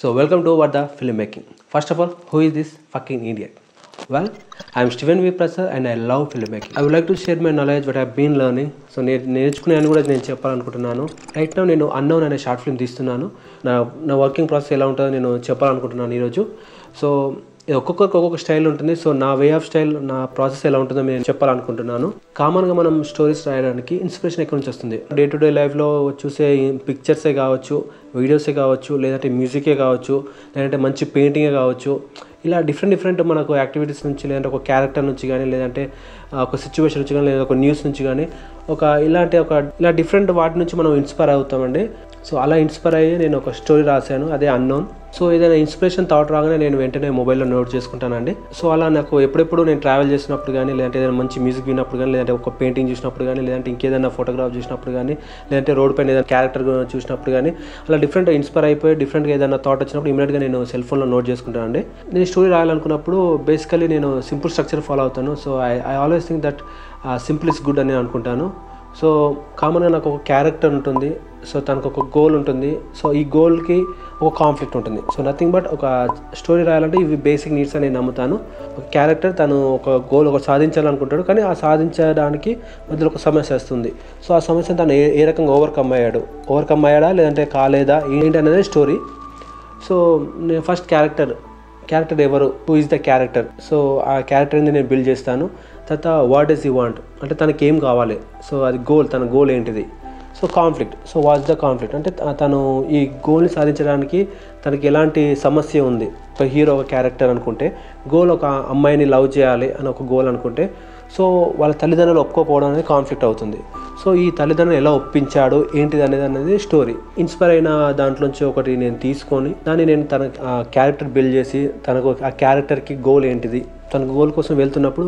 So welcome to what the film making first of all who is this fucking India well I'm Steven V Prasar and I love film making I would like to share my knowledge what have been learning so నేను నేర్చుకునే అని కూడా నేను చెప్పాలనుకుంటున్నాను. Right నా నేను unknown అనే short film తీస్తున్నాను. నా నా వర్కింగ్ ప్రాసెస్ ఎలా ఉంటుందో నేను చెప్పాలనుకుంటున్నాను ఈరోజు. సో ఒక్కొక్కరికి ఒక్కొక్క స్టైల్ ఉంటుంది. సో నా వే ఆఫ్ స్టైల్ నా ప్రాసెస్ ఎలా ఉంటుందో నేను చెప్పాలనుకుంటున్నాను. కామన్గా మనం స్టోరీస్ రాయడానికి ఇన్స్పిరేషన్ ఎక్కడి నుంచి వస్తుంది? డే టు డే లైఫ్లో చూసే పిక్చర్సే కావచ్చు వీడియోసే కావచ్చు లేదంటే మ్యూజికే కావచ్చు లేదంటే మంచి పెయింటింగే కావచ్చు ఇలా డిఫరెంట్ డిఫరెంట్ మనకు యాక్టివిటీస్ నుంచి లేదంటే ఒక క్యారెక్టర్ నుంచి కానీ లేదంటే ఒక సిచ్యువేషన్ నుంచి కానీ లేదా ఒక న్యూస్ నుంచి కానీ ఒక ఇలాంటి ఒక ఇలా డిఫరెంట్ వాటి నుంచి మనం ఇన్స్పైర్ అవుతామండి. సో అలా ఇన్స్పైర్ అయ్యి నేను ఒక స్టోరీ రాశాను అదే అన్నోన్ సో ఏదైనా ఇన్స్పిరేషన్ థాట్ రాగానే నేను వెంటనే మొబైల్లో నోట్ చేసుకుంటానండి. సో అలా నాకు ఎప్పుడెప్పుడు నేను ట్రావెల్ చేసినప్పుడు కానీ లేదంటే ఏదైనా మంచి మ్యూజిక్ విన్నప్పుడు కానీ లేదంటే ఒక పెయింటింగ్ చూసినప్పుడు కానీ లేదంటే ఇంకేదైనా ఫోటోగ్రాఫ్ చూసినప్పుడు కానీ లేదంటే రోడ్ పైన ఏదైనా క్యారెక్టర్ చూసినప్పుడు కానీ అలా డిఫరెంట్ ఇన్స్పైర్ అయిపోయి డిఫరెంట్గా ఏదైనా థాట్ వచ్చినప్పుడు ఇమీడియట్గా నేను సెల్ ఫోన్లో నోట్ చేసుకుంటానండి. నేను స్టోరీ రాయాలనుకున్నప్పుడు బేసికలీ నేను సింపుల్ స్ట్రక్చర్ ఫాలో అవుతాను. So I I always think that simple is good అని నేను అనుకుంటాను. సో కామన్గా నాకు ఒక క్యారెక్టర్ ఉంటుంది. సో తనకు ఒక గోల్ ఉంటుంది. సో ఈ గోల్కి ఒక కాన్ఫ్లిక్ట్ ఉంటుంది. సో నథింగ్ బట్ ఒక స్టోరీ రాయాలంటే ఇవి బేసిక్ నీడ్స్ అని నేను నమ్ముతాను. ఒక క్యారెక్టర్ తను ఒక గోల్ ఒక సాధించాలనుకుంటాడు. కానీ ఆ సాధించడానికి మధ్యలో ఒక సమస్య వస్తుంది. సో ఆ సమస్యను తను ఏ ఏ రకంగా ఓవర్కమ్ అయ్యాడు? ఓవర్కమ్ అయ్యాడా? లేదంటే కాలేదా? ఏంటి అనేది స్టోరీ సో నేను ఫస్ట్ క్యారెక్టర్ క్యారెక్టర్ ఎవరు? Who is the character so ఆ క్యారెక్టర్ని నేను బిల్డ్ చేస్తాను. తర్వాత వాట్ ఈస్ యూ వాంట్ అంటే తనకి ఏం కావాలి? సో అది గోల్ తన గోల్ ఏంటిది? So conflict so what's the conflict అంటే తను ఈ గోల్ని సాధించడానికి తనకి ఎలాంటి సమస్య ఉంది? ఒక హీరో ఒక క్యారెక్టర్ అనుకుంటే గోల్ ఒక అమ్మాయిని లవ్ చేయాలి అని ఒక గోల్ అనుకుంటే సో వాళ్ళ తల్లిదండ్రులు ఒప్పుకోకపోవడం అనేది కాన్ఫ్లిక్ట్ అవుతుంది. సో ఈ తల్లిదండ్రులు ఎలా ఒప్పించాడు ఏంటిది అనేది అనేది స్టోరీ ఇన్స్పైర్ అయిన దాంట్లోంచి ఒకటి నేను తీసుకొని దాన్ని నేను తన క్యారెక్టర్ బిల్డ్ చేసి తనకు ఆ క్యారెక్టర్కి గోల్ ఏంటిది తన గోల్ కోసం వెళ్తున్నప్పుడు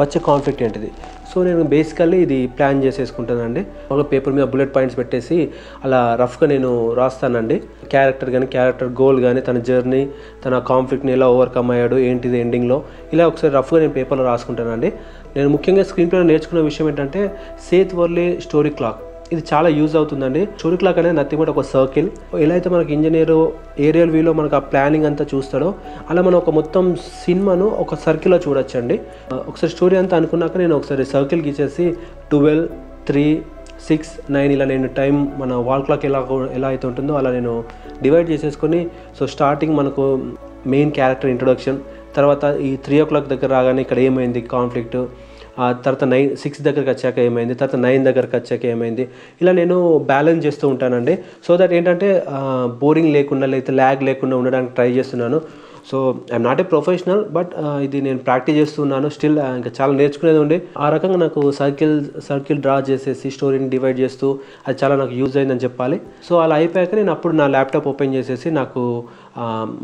వచ్చే కాన్ఫ్లిక్ట్ ఏంటిది. సో నేను బేసికల్లీ ఇది ప్లాన్ చేసేసుకుంటానండి. ఒక పేపర్ మీద బుల్లెట్ పాయింట్స్ పెట్టేసి అలా రఫ్గా నేను రాస్తానండి. క్యారెక్టర్ కానీ క్యారెక్టర్ గోల్ కానీ తన జర్నీ తన కాన్ఫ్లిక్ట్ని ఎలా ఓవర్కమ్ అయ్యాడు ఏంటిది ఎండింగ్లో ఇలా ఒకసారి రఫ్గా నేను పేపర్లో రాసుకుంటానండి. నేను ముఖ్యంగా స్క్రీన్ ప్లే నేర్చుకున్న విషయం ఏంటంటే సేత్ వర్లీ స్టోరీ క్లాక్ ఇది చాలా యూజ్ అవుతుందండి. స్టోరీ క్లాక్ అనేది నథింగ్ బట్ ఒక సర్కిల్ ఎలా అయితే మనకి ఇంజనీర్ ఏరియల్ వ్యూలో మనకు ఆ ప్లానింగ్ అంతా చూస్తాడో అలా మనం ఒక మొత్తం సినిమాను ఒక సర్కిల్లో చూడొచ్చండి. ఒకసారి స్టోరీ అంతా అనుకున్నాక నేను ఒకసారి సర్కిల్ గీసేసి ట్వెల్వ్ త్రీ సిక్స్ నైన్ ఇలా నేను టైం మన వాల్ క్లాక్ ఎలా ఎలా అయితే ఉంటుందో అలా నేను డివైడ్ చేసేసుకొని సో స్టార్టింగ్ మనకు మెయిన్ క్యారెక్టర్ ఇంట్రొడక్షన్ తర్వాత ఈ త్రీ ఓ క్లాక్ దగ్గర రాగానే ఇక్కడ ఏమైంది కాన్ఫ్లిక్ట్ ఆ తర్వాత నైన్ సిక్స్ దగ్గరకు వచ్చాక ఏమైంది? తర్వాత నైన్ దగ్గరకు వచ్చాక ఏమైంది? ఇలా నేను బ్యాలెన్స్ చేస్తూ ఉంటానండి. సో దట్ ఏంటంటే బోరింగ్ లేకుండా లేకపోతే ల్యాగ్ లేకుండా ఉండడానికి ట్రై చేస్తున్నాను. So I'm not a professional but ఇది నేను ప్రాక్టీస్ చేస్తున్నాను స్టిల్ ఇంకా చాలా నేర్చుకునేది ఉండే ఆ రకంగా నాకు సర్కిల్ సర్కిల్ డ్రా చేసేసి స్టోరీని డివైడ్ చేస్తూ అది చాలా నాకు యూజ్ అయిందని చెప్పాలి. సో అలా అయిపోయాక నేను అప్పుడు నా ల్యాప్టాప్ ఓపెన్ చేసేసి నాకు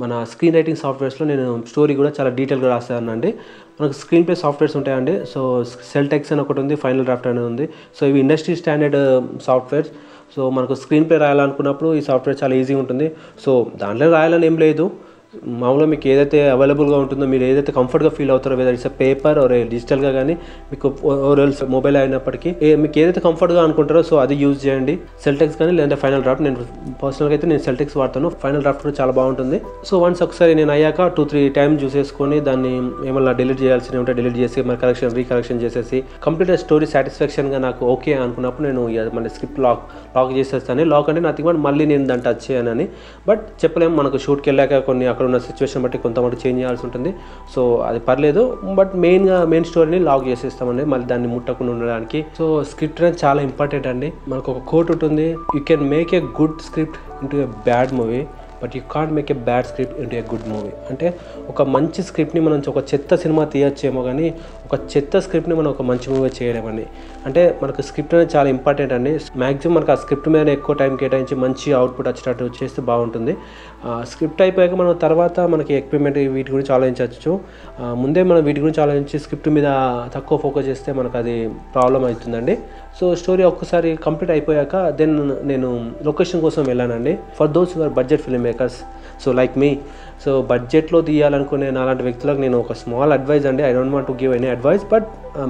మన స్క్రీన్ రైటింగ్ సాఫ్ట్వేర్స్లో నేను స్టోరీ కూడా చాలా డీటెయిల్గా రాస్తానండి. మనకు స్క్రీన్ ప్లే సాఫ్ట్వేర్స్ ఉంటాయండి. సో సెల్ టెక్స్ అని ఒకటి ఉంది ఫైనల్ డ్రాఫ్ట్ అనేది ఉంది. సో ఇవి ఇండస్ట్రీ స్టాండర్డ్ సాఫ్ట్వేర్స్. సో మనకు స్క్రీన్ ప్లే రాయాలనుకున్నప్పుడు ఈ సాఫ్ట్వేర్ చాలా ఈజీ ఉంటుంది. సో దాంట్లో రాయాలని ఏం లేదు. మామూలుగా మీకు ఏదైతే అవైలబుల్గా ఉంటుందో మీరు ఏదైతే కంఫర్ట్గా ఫీల్ అవుతారో వెదర్ ఇట్స్ పేపర్ ఆర్ డిజిటల్గా కానీ మీకు ఓరల్స్ మొబైల్ అయినప్పటికీ మీకు ఏదైతే కంఫర్ట్గా అనుకుంటారో సో అది యూజ్ చేయండి. సెల్టెక్స్ కానీ లేదంటే ఫైనల్ డ్రాఫ్ట్ నేను పర్సనల్గా అయితే నేను సెల్టెక్స్ వాడతాను. ఫైనల్ డ్రాఫ్ట్ కూడా చాలా బాగుంటుంది. సో వన్స్ ఒకసారి నేను అయ్యాక టూ త్రీ టైం చూసేసుకొని దాన్ని ఏమన్నా డిలీట్ చేయాల్సి ఉంటే డిలీట్ చేసి మరి కరెక్షన్ రీకరెక్షన్ చేసేసి కంప్లీట్ స్టోరీ సాటిస్ఫాక్షన్గా నాకు ఓకే అనుకున్నప్పుడు నేను మళ్ళీ స్క్రిప్ట్ లాక్ లాక్ చేసేస్తాను. లాక్ అంటే నాకు మళ్ళీ నేను దాన్ని టచ్ చేయనని. బట్ చెప్పలేము మనకు షూట్కి వెళ్ళాక కొన్ని అక్కడ ఉన్న సిచ్యువేషన్ బట్టి కొంతమంది చేంజ్ చేయాల్సి ఉంటుంది. సో అది పర్లేదు బట్ మెయిన్గా మెయిన్ స్టోరీని లాక్ చేసేస్తామండి. మళ్ళీ దాన్ని ముట్టకుండా ఉండడానికి. సో స్క్రిప్ట్ అనేది చాలా ఇంపార్టెంట్ అండి. మనకు ఒక కోట్ ఉంటుంది you can make a good script into a bad movie but you can't make a bad script into a good movie అంటే ఒక మంచి స్క్రిప్ట్ని మనం ఒక చెత్త సినిమా తీయచ్చేమో కానీ ఒక చెత్త స్క్రిప్ట్ని మనం ఒక మంచి మూవీ చేయలేమండి. అంటే మనకు స్క్రిప్ట్ అనేది చాలా ఇంపార్టెంట్ అండి. మ్యాక్సిమం మనకు ఆ స్క్రిప్ట్ మీద ఎక్కువ టైం కేటాయించి మంచి అవుట్పుట్ వచ్చేటట్టు చేస్తే బాగుంటుంది. స్క్రిప్ట్ అయిపోయాక మనం తర్వాత మనకి ఎక్విప్మెంట్ వీటి గురించి ఆలోచించవచ్చు. ముందే మనం వీటి గురించి ఆలోచించి స్క్రిప్ట్ మీద తక్కువ ఫోకస్ చేస్తే మనకు అది ప్రాబ్లం అవుతుందండి. సో స్టోరీ ఒక్కసారి కంప్లీట్ అయిపోయాక దెన్ నేను లొకేషన్ కోసం వెళ్ళానండి. For those your budget film makers so like me so బడ్జెట్లో తీయాలనుకునే అలాంటి వ్యక్తులకు నేను ఒక స్మాల్ అడ్వైజ్ అండి. I don't want to give any advice but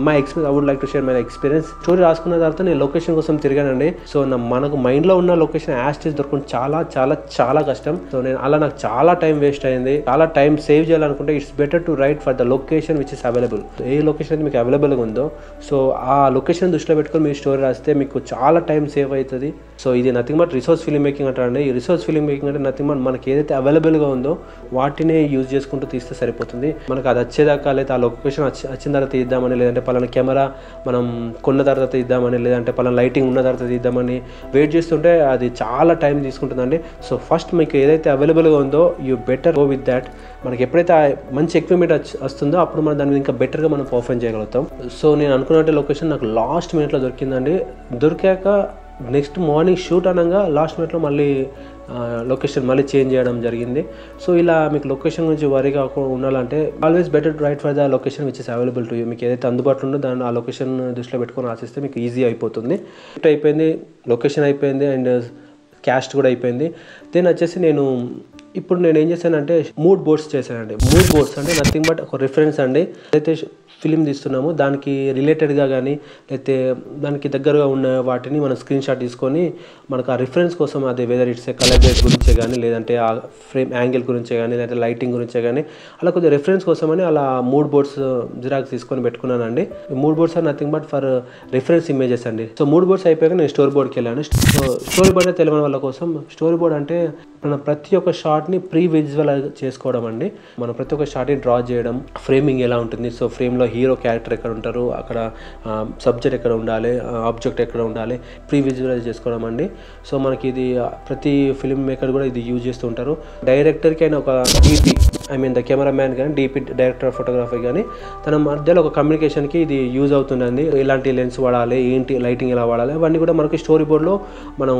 my experience I would like to share my experience story రాసుకున్న తర్వాత నేను లొకేషన్ కోసం తిరిగానండి. సో నా మనకు మైండ్లో ఉన్న లొకేషన్ యాస్టేజ్ దొరకడం చాలా చాలా చాలా కష్టం. సో నేను అలా నాకు చాలా టైం వేస్ట్ అయింది. చాలా టైం సేవ్ చేయాలనుకుంటే it's better to write for the location which is available a location అయితే మీకు అవైలబుల్గా ఉందో సో ఆ లొకేషన్ దృష్టిలో పెట్టుకొని మీరు స్టోరీ రాస్తే మీకు చాలా టైం సేవ్ అవుతుంది. సో ఇది nothing but resource film making అంటారండి. ఈ రిసోర్స్ ఫిల్మ్ మేకింగ్ అంటే నథింగ్ బట్ మనకి ఏదైతే అవైలబుల్గా ఉందో వాటినే యూజ్ చేసుకుంటూ తీస్తే సరిపోతుంది. మనకు అది వచ్చేదాకా లేదా ఆ లొకేషన్ వచ్చి వచ్చిన తర్వాత తీద్దామని లేదంటే పలానా కెమెరా మనం కొన్న తర్వాత తీద్దామని లేదంటే పలానా లైటింగ్ ఉన్న తర్వాత తీద్దామని వెయిట్ చేస్తుంటే అది చాలా టైం తీసుకుంటుందండి. సో ఫస్ట్ మీకు ఏదైతే అవైలబుల్గా ఉందో you better go with that మనకి ఎప్పుడైతే మంచి ఎక్విప్మెంట్ వస్తుందో అప్పుడు మనం దాని మీద ఇంకా బెటర్గా మనం పర్ఫామ్ చేయగలుగుతాం. సో నేను అనుకున్నట్టు లొకేషన్ నాకు లాస్ట్ మినిట్లో దొరికిందండి. దొరికాక నెక్స్ట్ మార్నింగ్ షూట్ అనగా లాస్ట్ మినిట్లో మళ్ళీ లొకేషన్ మళ్ళీ చేంజ్ చేయడం జరిగింది. సో ఇలా మీకు లొకేషన్ గురించి వరి కాకుండా ఉండాలంటే always better write for the location which is available to you మీకు ఏదైతే అందుబాటులో ఉందో దాన్ని ఆ లొకేషన్ దృష్టిలో పెట్టుకొని ఆశిస్తే మీకు ఈజీ అయిపోతుంది. అయిపోయింది లొకేషన్ అయిపోయింది అండ్ క్యాస్ట్ కూడా అయిపోయింది. దెన్ వచ్చేసి నేను ఇప్పుడు నేను ఏం చేశానంటే మూడ్ బోర్డ్స్ చేశానండి. మూడ్ బోర్డ్స్ అంటే నథింగ్ బట్ ఒక రిఫరెన్స్ అండి. అయితే ఫిలిం తీస్తున్నాము దానికి రిలేటెడ్గా కానీ లేకపోతే దానికి దగ్గరగా ఉన్న వాటిని మనం స్క్రీన్ షాట్ తీసుకొని మనకు ఆ రిఫరెన్స్ కోసం అదే వెదర్ ఇట్స్ కలర్ గ్రేడ్ గురించే కానీ లేదంటే ఆ ఫ్రేమ్ యాంగిల్ గురించే కానీ లేదంటే లైటింగ్ గురించే కానీ అలా కొద్దిగా రిఫరెన్స్ కోసమని అలా మూడ్ బోర్డ్స్ జిరాక్స్ తీసుకొని పెట్టుకున్నానండి. Mood boards are nothing but for reference images అండి. సో మూడ్ బోర్డ్స్ అయిపోయాక నేను స్టోరీ బోర్డ్కి వెళ్ళాను. సో స్టోరీ బోర్డ్ తెలియని వాళ్ళ కోసం స్టోరీ బోర్డ్ అంటే మనం ప్రతి ఒక్క షాట్ని ప్రీ విజువల్ చేసుకోవడం అండి. మనం ప్రతి ఒక్క షాట్ని డ్రా చేయడం ఫ్రేమింగ్ ఎలా ఉంటుంది సో ఫ్రేమ్లో హీరో క్యారెక్టర్ ఎక్కడ ఉంటారు అక్కడ సబ్జెక్ట్ ఎక్కడ ఉండాలి ఆబ్జెక్ట్ ఎక్కడ ఉండాలి ప్రీ విజువలైజ్ చేసుకోవడం అండి. సో మనకి ఇది ప్రతి ఫిల్మ్ మేకర్ కూడా ఇది యూజ్ చేస్తూ ఉంటారు. డైరెక్టర్కి అయినా ఒక DP I mean the camera man కానీ డీపీ డైరెక్టర్ ఫోటోగ్రఫీ కానీ తన మధ్యలో ఒక కమ్యూనికేషన్కి ఇది యూజ్ అవుతుందండి. ఎలాంటి లెన్స్ వాడాలి ఏంటి లైటింగ్ ఎలా వాడాలి అవన్నీ కూడా మనకి స్టోరీ బోర్డ్లో మనం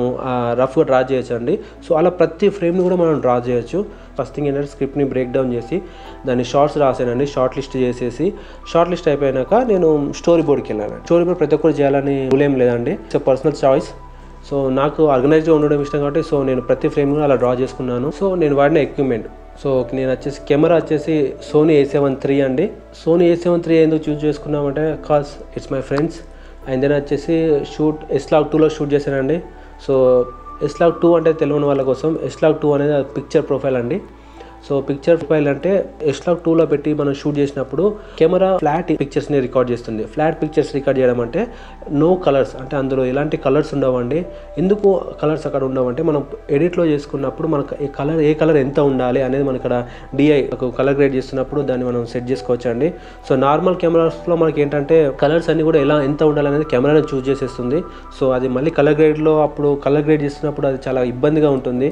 రఫ్గా డ్రా చేయొచ్చండి. సో అలా ప్రతి ఫ్రేమ్ని కూడా మనం డ్రా చేయొచ్చు. ఫస్ట్ థింగ్ ఏంటంటే స్క్రిప్ట్ని బ్రేక్ డౌన్ చేసి దాన్ని షార్ట్స్ రాసానండి. షార్ట్ లిస్ట్ చేసేసి షార్ట్ లిస్ట్ అయిపోయాక నేను స్టోరీ బోర్డ్కి వెళ్ళాను. స్టోరీ బోర్డ్ ప్రతి ఒక్కరు చేయాలని రూల్ ఏం లేదండి. ఇట్స్ పర్సనల్ చాయిస్ సో నాకు ఆర్గనైజ్గా ఉండడం ఇష్టం కాబట్టి సో నేను ప్రతి ఫ్రేమ్ కూడా అలా డ్రా చేసుకున్నాను. సో నేను వాడిన ఎక్విప్మెంట్ సో నేను వచ్చేసి కెమెరా వచ్చేసి సోనీ ఏ సెవెన్ త్రీ అండి. సోనీ ఏ సెవెన్ త్రీ ఎందుకు చూస్ చేసుకున్నామంటే cause it's my friends and then వచ్చేసి షూట్ ఎస్లాగ్ టూలో షూట్ చేశానండి. సో ఎస్లాగ్ టూ అంటే తెలియని వాళ్ళ కోసం ఎస్లాగ్ టూ అనేది పిక్చర్ ప్రొఫైల్ అండి. సో పిక్చర్ ప్రొఫైల్ అంటే ఎస్లాక్ టూలో పెట్టి మనం షూట్ చేసినప్పుడు కెమెరా ఫ్లాట్ పిక్చర్స్ని రికార్డ్ చేస్తుంది. ఫ్లాట్ పిక్చర్స్ రికార్డ్ చేయడం అంటే నో కలర్స్ అంటే అందులో ఎలాంటి కలర్స్ ఉండవండి. ఎందుకు కలర్స్ అక్కడ ఉండవంటే మనం ఎడిట్లో చేసుకున్నప్పుడు మనకు ఏ కలర్ ఏ కలర్ ఎంత ఉండాలి అనేది మనకి ఇక్కడ డిఐ కలర్ గ్రేడ్ చేస్తున్నప్పుడు దాన్ని మనం సెట్ చేసుకోవచ్చు అండి సో నార్మల్ కెమెరాస్లో మనకి ఏంటంటే కలర్స్ అన్ని కూడా ఎలా ఎంత ఉండాలి అనేది కెమెరాని చూస్ చేసేస్తుంది. సో అది మళ్ళీ కలర్ గ్రేడ్లో అప్పుడు కలర్ గ్రేడ్ చేస్తున్నప్పుడు అది చాలా ఇబ్బందిగా ఉంటుంది.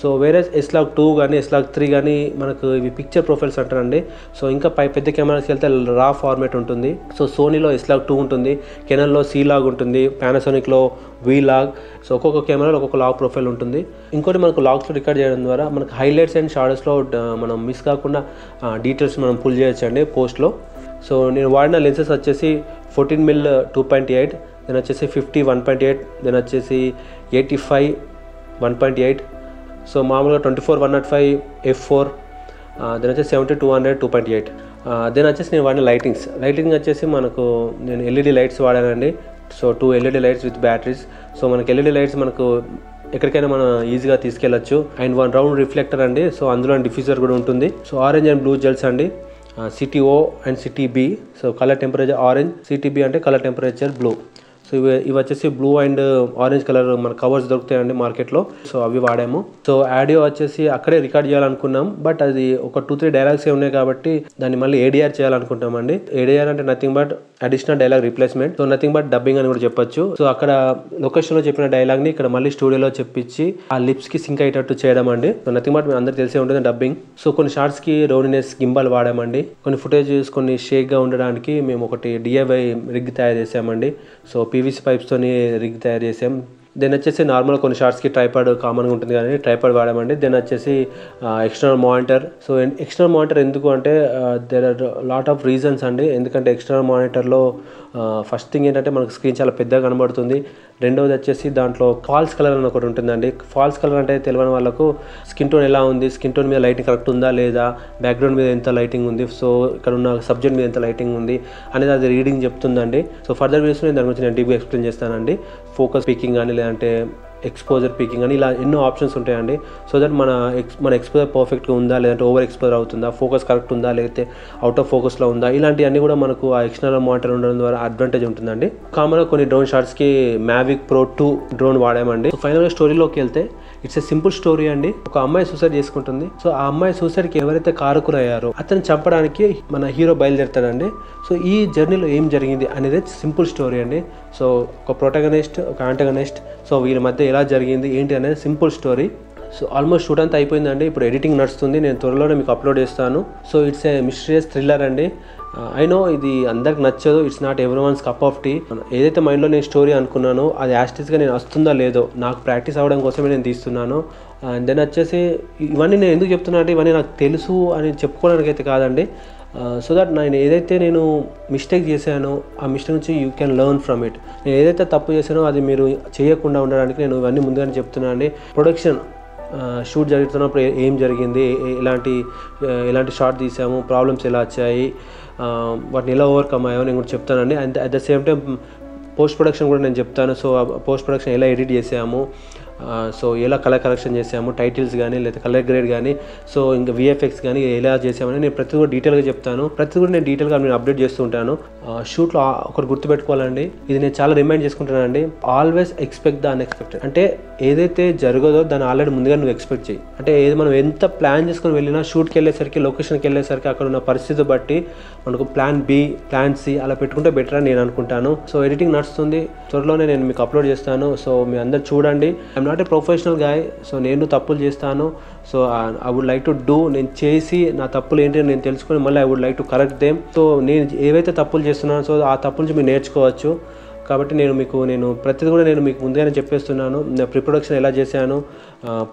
సో వేరే ఎస్లాగ్ టూ కానీ ఎస్లాగ్ త్రీ కానీ మనకు ఇవి పిక్చర్ ప్రొఫైల్స్ అంటారండి. సో ఇంకా పై పెద్ద కెమెరాస్కి వెళ్తే రా ఫార్మేట్ ఉంటుంది. సో సోనీలో ఎస్లాగ్ టూ ఉంటుంది. కెనల్లో సీ లాగ్ ఉంటుంది. పానాసోనిక్లో వీ లాగ్ సో ఒక్కొక్క కెమెరాలో ఒక్కొక్క లాగ్ ప్రొఫైల్ ఉంటుంది. ఇంకోటి మనకు లాగ్స్లో రికార్డ్ చేయడం ద్వారా మనకు హైలైట్స్ అండ్ షార్ట్స్లో మనం మిస్ కాకుండా డీటెయిల్స్ మనం పుల్ చేయొచ్చండి పోస్ట్లో సో నేను వాడిన లెన్సెస్ వచ్చేసి fourteen mil two point eight then వచ్చేసి fifty one point eight then వచ్చేసి eighty five one point eight so మామూలుగా twenty four one not five F four then వచ్చేసి seventy two hundred two point eight. Then వచ్చేసి నేను వాడిన lightings. Lighting వచ్చేసి మనకు నేను LED lights వాడానండి. So two LED lights with batteries. So మనకి LED lights మనకు ఎక్కడికైనా మనం ఈజీగా తీసుకెళ్ళచ్చు. అండ్ వన్ రౌండ్ రిఫ్లెక్టర్ అండి. సో అందులో డిఫ్యూజర్ కూడా ఉంటుంది. So orange and blue gels అండి. C T O and C T B so colour temperature orange C T B అంటే కలర్ టెంపరేచర్ బ్లూ. సో ఇవి ఇవి వచ్చేసి బ్లూ అండ్ ఆరెంజ్ కలర్ మన కవర్స్ దొరుకుతాయండి మార్కెట్లో. సో అవి వాడాము. సో ఆడియో వచ్చేసి అక్కడే రికార్డ్ చేయాలనుకున్నాం. బట్ అది ఒక టూ త్రీ డైలాగ్స్ ఉన్నాయి కాబట్టి దాన్ని మళ్ళీ ఏడిఆర్ చేయాలనుకుంటామండి. ఏడిఆర్ అంటే nothing but additional dialogue replacement so nothing but dubbing అని కూడా చెప్పొచ్చు. సో అక్కడ లొకేషన్లో చెప్పిన డైలాగ్ని ఇక్కడ మళ్ళీ స్టూడియోలో చెప్పించి ఆ లిప్స్కి సింక్ అయ్యేటట్టు చేయడం అండి సో నథింగ్ బట్ అందరికి తెలిసే ఉంటుంది డబ్బింగ్ సో కొన్ని షార్ట్స్కి రౌండినెస్ గింబాల్ వాడామండి. కొన్ని ఫుటేజెస్ కొన్ని షేక్గా ఉండడానికి మేము ఒకటి డిఐవై రిగ్ తయారు చేసామండి. సో పీవీసీ పైప్స్తోని రిగ్ తయారు చేసాం. దెన్ వచ్చేసి నార్మల్ కొన్ని షార్ట్స్కి ట్రైపాడ్ కామన్గా ఉంటుంది కానీ ట్రైపాడ్ వాడమండి. దెన్ వచ్చేసి external monitor so external monitor ఎందుకు అంటే there are lot of reasons అండి. ఎందుకంటే ఎక్స్టర్నల్ మానిటర్లో ఫస్ట్ థింగ్ ఏంటంటే మనకు స్క్రీన్ చాలా పెద్దగా కనబడుతుంది. రెండవది వచ్చేసి దాంట్లో ఫాల్స్ కలర్ అని ఒకటి ఉంటుందండి. ఫాల్స్ కలర్ అంటే తెలియని వాళ్ళకు స్కిన్ టోన్ ఎలా ఉంది? స్కిన్ టోన్ మీద లైటింగ్ కరెక్ట్ ఉందా లేదా? బ్యాక్గ్రౌండ్ మీద ఎంత లైటింగ్ ఉంది? సో ఇక్కడ ఉన్న సబ్జెక్ట్ మీద ఎంత లైటింగ్ ఉంది? అనేది అది రీడింగ్ చెప్తుందండి. సో ఫర్దర్ వీడియోస్ నేను దాని గురించి నేను డీప్గా ఎక్స్ప్లెయిన్ చేస్తానండి. ఫోకస్ పీకింగ్ కానీ లేదంటే ఎక్స్పోజర్ పీకింగ్ అని ఇలా ఎన్నో ఆప్షన్స్ ఉంటాయండి. సో దట్ మన ఎక్స్ మన ఎక్స్పోజర్ పర్ఫెక్ట్గా ఉందా లేదంటే ఓవర్ ఎక్స్పోజర్ అవుతుందా ఫోకస్ కరెక్ట్ ఉందా లేకపోతే అవుట్ ఆఫ్ ఫోకస్లో ఉందా ఇలాంటివన్నీ కూడా మనకు ఆ ఎక్స్టర్నల్ మానిటర్ ఉండడం ద్వారా అడ్వాంటేజ్ ఉంటుందండి. కామన్గా కొన్ని డ్రోన్ షాట్స్కి మ్యావిక్ ప్రో టూ డ్రోన్ వాడామండి. ఫైనల్గా స్టోరీలోకి వెళ్తే ఇట్స్ ఎ సింపుల్ స్టోరీ అండి. ఒక అమ్మాయి సూసైడ్ చేసుకుంటుంది. సో ఆ అమ్మాయి సూసైడ్కి ఎవరైతే కారకులయ్యారో అతను చంపడానికి మన హీరో బయలుదేరుతాడండి. సో ఈ జర్నీలో ఏం జరిగింది అనేది సింపుల్ స్టోరీ అండి. సో ఒక ప్రొటగనిస్ట్ ఒక యాంటగనిస్ట్ సో వీళ్ళ మధ్య ఎలా జరిగింది ఏంటి అనేది simple story so almost shoot అంతా అయిపోయిందండి. ఇప్పుడు ఎడిటింగ్ నడుస్తుంది. నేను త్వరలోనే మీకు అప్లోడ్ చేస్తాను. So it's a mysterious thriller అండి. ఐ నో ఇది అందరికి నచ్చదు. It's not everyone's cup of tea. ఏదైతే మైండ్లో నేను స్టోరీ అనుకున్నానో అది యాస్టిస్గా నేను వస్తుందా లేదో నాకు ప్రాక్టీస్ అవ్వడం కోసమే నేను తీస్తున్నాను. అండ్ దెన్ వచ్చేసి ఇవన్నీ నేను ఎందుకు చెప్తున్నా అంటే ఇవన్నీ నాకు తెలుసు అని చెప్పుకోవడానికి అయితే కాదండి సో దట్ నేను ఏదైతే నేను మిస్టేక్ చేశానో ఆ మిస్టేక్ నుంచి you can learn from it. నేను ఏదైతే తప్పు చేశానో అది మీరు చేయకుండా ఉండడానికి నేను ఇవన్నీ ముందుగానే చెప్తున్నాను అండి. ప్రొడక్షన్ షూట్ జరుగుతున్నప్పుడు ఏం జరిగింది? ఎలాంటి ఎలాంటి షార్ట్ తీసాము? ప్రాబ్లమ్స్ ఎలా వచ్చాయి? వాటిని ఎలా ఓవర్కమ్ అయ్యామో నేను కూడా చెప్తానండి. And at the same time post production కూడా నేను చెప్తాను. సో పోస్ట్ ప్రొడక్షన్ ఎలా ఎడిట్ చేసాము? సో ఎలా కలర్ కలెక్షన్ చేసాము టైటిల్స్ కానీ లేదా కలర్ గ్రేడ్ కానీ సో ఇంకా విఎఫ్ఎక్స్ కానీ ఎలా చేసామని నేను ప్రతి కూడా డీటెయిల్గా చెప్తాను. ప్రతి కూడా నేను డీటెయిల్గా నేను అప్డేట్ చేస్తూ ఉంటాను. షూట్లో ఒకటి గుర్తుపెట్టుకోవాలండి. ఇది నేను చాలా రిమైండ్ చేసుకుంటానండి ఆల్వేస్ ఎక్స్పెక్ట్ ద అన్ఎక్స్పెక్టెడ్ అంటే ఏదైతే జరగదో దాన్ని ఆల్రెడీ ముందుగా నువ్వు ఎక్స్పెక్ట్ చేయి. అంటే ఏది మనం ఎంత ప్లాన్ చేసుకుని వెళ్ళినా షూట్కి వెళ్ళేసరికి లొకేషన్కి వెళ్ళేసరికి అక్కడ ఉన్న పరిస్థితి బట్టి మనకు ప్లాన్ బి ప్లాన్ సి అలా పెట్టుకుంటే బెటర్ అని నేను అనుకుంటాను. సో ఎడిటింగ్ నడుస్తుంది. త్వరలోనే నేను మీకు అప్లోడ్ చేస్తాను. సో మీ అందరు చూడండి. I'm not a professional guy so నేను తప్పులు చేస్తాను. So I would like to do నేను చేసి నా తప్పులు ఏంటి అని నేను తెలుసుకొని మళ్ళీ I would like to correct them so నేను ఏవైతే తప్పులు చేస్తున్నానో సో ఆ తప్పుల నుంచి మీరు నేర్చుకోవచ్చు. కాబట్టి నేను మీకు నేను ప్రతిదీ కూడా నేను మీకు ముందుగానే చెప్పేస్తున్నాను. ప్రీ ప్రొడక్షన్ ఎలా చేశాను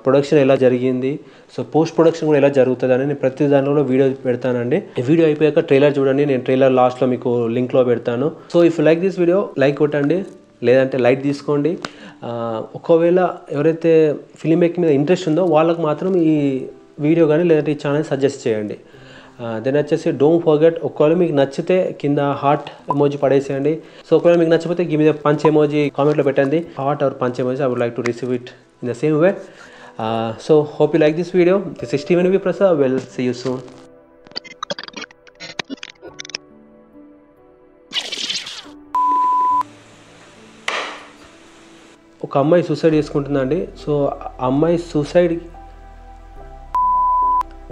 ప్రొడక్షన్ ఎలా జరిగింది సో పోస్ట్ ప్రొడక్షన్ కూడా ఎలా జరుగుతుంది అని నేను ప్రతి దానిలో వీడియో పెడతానండి. వీడియో అయిపోయాక ట్రైలర్ చూడండి నేను ట్రైలర్ లాస్ట్లో మీకు లింక్లో పెడతాను. So if like this video like కొట్టండి. లేదంటే లైట్ తీసుకోండి. ఒకవేళ ఎవరైతే ఫిలిం మేకింగ్ మీద ఇంట్రెస్ట్ ఉందో వాళ్ళకు మాత్రం ఈ వీడియో కానీ లేదంటే ఈ ఛానల్ సజెస్ట్ చేయండి. దెన్ వచ్చేసి డోంట్ ఫర్గెట్ ఒకవేళ మీకు నచ్చితే కింద హార్ట్ ఎమోజీ పడేసేయండి. సో ఒకవేళ మీకు నచ్చకపోతే మీద పంచ్ ఎమోజీ కామెంట్లో పెట్టండి. Heart or punch emoji I would like to receive it in the same way so hope you like this video this is Steven V Prasad well see you soon ఒక అమ్మాయి suicide చేసుకుంటుందండి. So ఆ అమ్మాయి suicide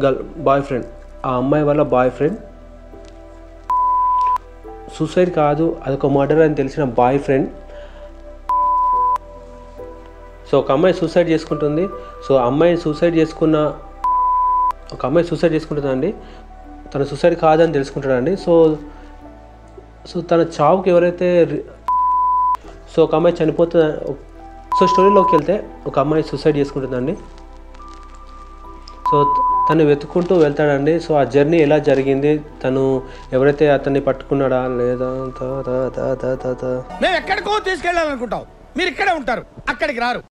girl boyfriend ఆ అమ్మాయి వాళ్ళ boy friend suicide కాదు అదొక మర్డర్ అని తెలిసిన బాయ్ ఫ్రెండ్ సో ఒక అమ్మాయి సూసైడ్ చేసుకుంటుంది. సో అమ్మాయి సూసైడ్ చేసుకున్న ఒక అమ్మాయి సూసైడ్ చేసుకుంటుందండి. తన సూసైడ్ కాదని తెలుసుకుంటాడండి. సో సో తన చావుకి ఎవరైతే రి- సో ఒక అమ్మాయి చనిపోతుంది సో స్టోరీలోకి వెళ్తే ఒక అమ్మాయి సూసైడ్ చేసుకుంటుందండి. సో తను వెతుక్కుంటూ వెళ్తాడండి. సో ఆ జర్నీ ఎలా జరిగింది? తను ఎవరైతే అతన్ని పట్టుకున్నాడా? లేదా తా. మేము ఎక్కడికో తీసుకెళ్ళాలనుకుంటాం. మీరు ఇక్కడే ఉంటారు. అక్కడికి రారు.